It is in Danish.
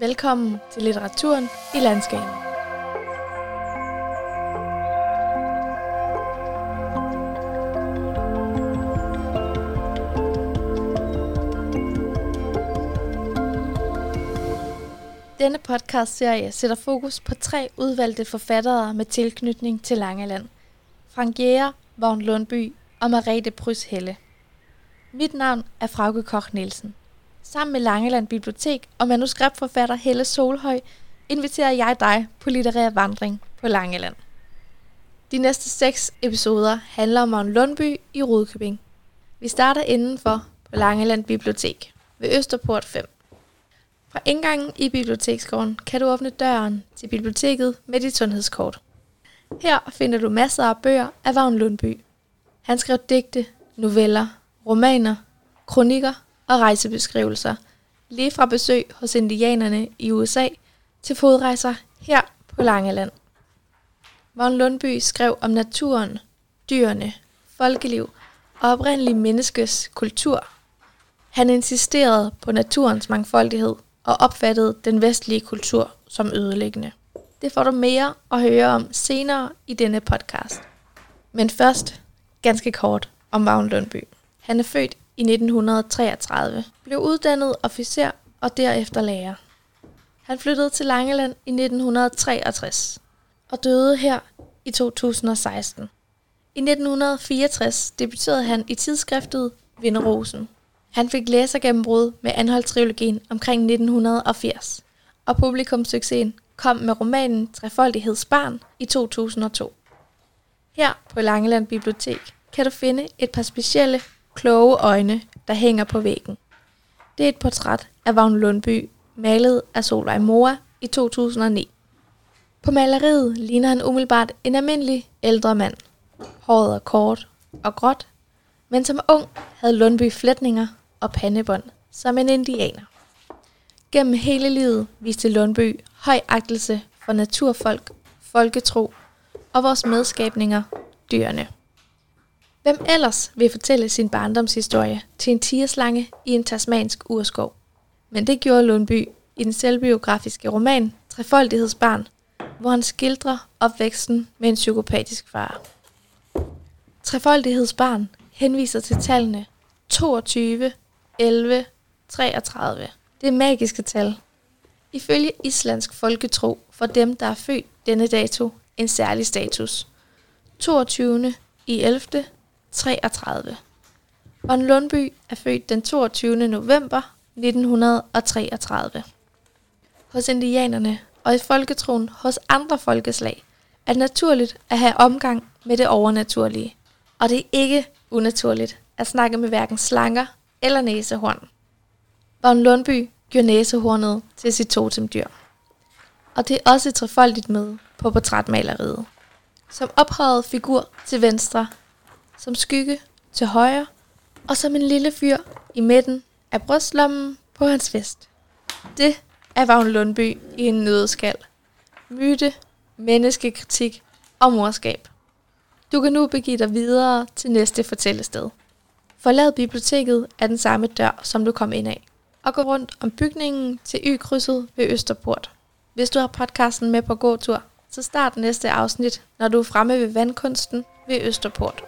Velkommen til litteraturen i landskabet. Denne podcastserie sætter fokus på tre udvalgte forfattere med tilknytning til Langeland. Frank Jæger, Vagn Lundby og Marete Prys Helle. Mit navn er Frauke Koch Nielsen. Sammen med Langeland Bibliotek og manuskriptforfatter Helle Solhøj inviterer jeg dig på litterær vandring på Langeland. De næste seks episoder handler om Vagn Lundby i Rudkøbing. Vi starter indenfor på Langeland Bibliotek ved Østerport 5. Fra indgangen i biblioteksgården kan du åbne døren til biblioteket med dit sundhedskort. Her finder du masser af bøger af Vagn Lundby. Han skrev digte, noveller, romaner, kronikker og rejsebeskrivelser, lige fra besøg hos indianerne i USA til fodrejser her på Langeland. Vagn Lundby skrev om naturen, dyrene, folkeliv og oprindelig menneskes kultur. Han insisterede på naturens mangfoldighed og opfattede den vestlige kultur som ødelæggende. Det får du mere at høre om senere i denne podcast. Men først, ganske kort, om Vagn Lundby. Han er født i 1933, blev uddannet officer og derefter lærer. Han flyttede til Langeland i 1963 og døde her i 2016. I 1964 debuterede han i tidsskriftet Vinderosen. Han fik læsergennembrud med Anholdt-trilogien omkring 1980, og publikumsuccesen kom med romanen Trefoldighedsbarn i 2002. Her på Langeland Bibliotek kan du finde et par specielle, kloge øjne, der hænger på væggen. Det er et portræt af Vagn Lundby, malet af Solvej Mora i 2009. På maleriet ligner han umiddelbart en almindelig ældre mand. Håret er kort og gråt, men som ung havde Lundby flætninger og pandebånd som en indianer. Gennem hele livet viste Lundby høj agtelse for naturfolk, folketro og vores medskabninger, dyrene. Hvem ellers vil fortælle sin barndomshistorie til en tigerslange i en tasmansk urskov? Men det gjorde Lundby i den selvbiografiske roman Trefoldighedsbarn, hvor han skildrer opvæksten med en psykopatisk far. Trefoldighedsbarn henviser til tallene 22, 11, 33. Det er magiske tal. Ifølge islandsk folketro får dem, der er født denne dato, en særlig status. 22. i 11. 33. Von Lundby er født den 22. november 1933. Hos indianerne og i folketroen hos andre folkeslag er det naturligt at have omgang med det overnaturlige. Og det er ikke unaturligt at snakke med hverken slanger eller næsehorn. Von Lundby gjorde næsehornet til sit totemdyr. Og det er også trefoldigt med på portrætmaleriet. Som ophøjet figur til venstre, som skygge til højre, og som en lille fyr i midten af brystlommen på hans vest. Det er Vagn Lundby i en nødskal. Myte, menneskekritik og morskab. Du kan nu begive dig videre til næste fortællested. Forlad biblioteket af den samme dør, som du kom ind af, og gå rundt om bygningen til Y-krydset ved Østerport. Hvis du har podcasten med på gåtur, så start næste afsnit, når du er fremme ved vandkunsten ved Østerport.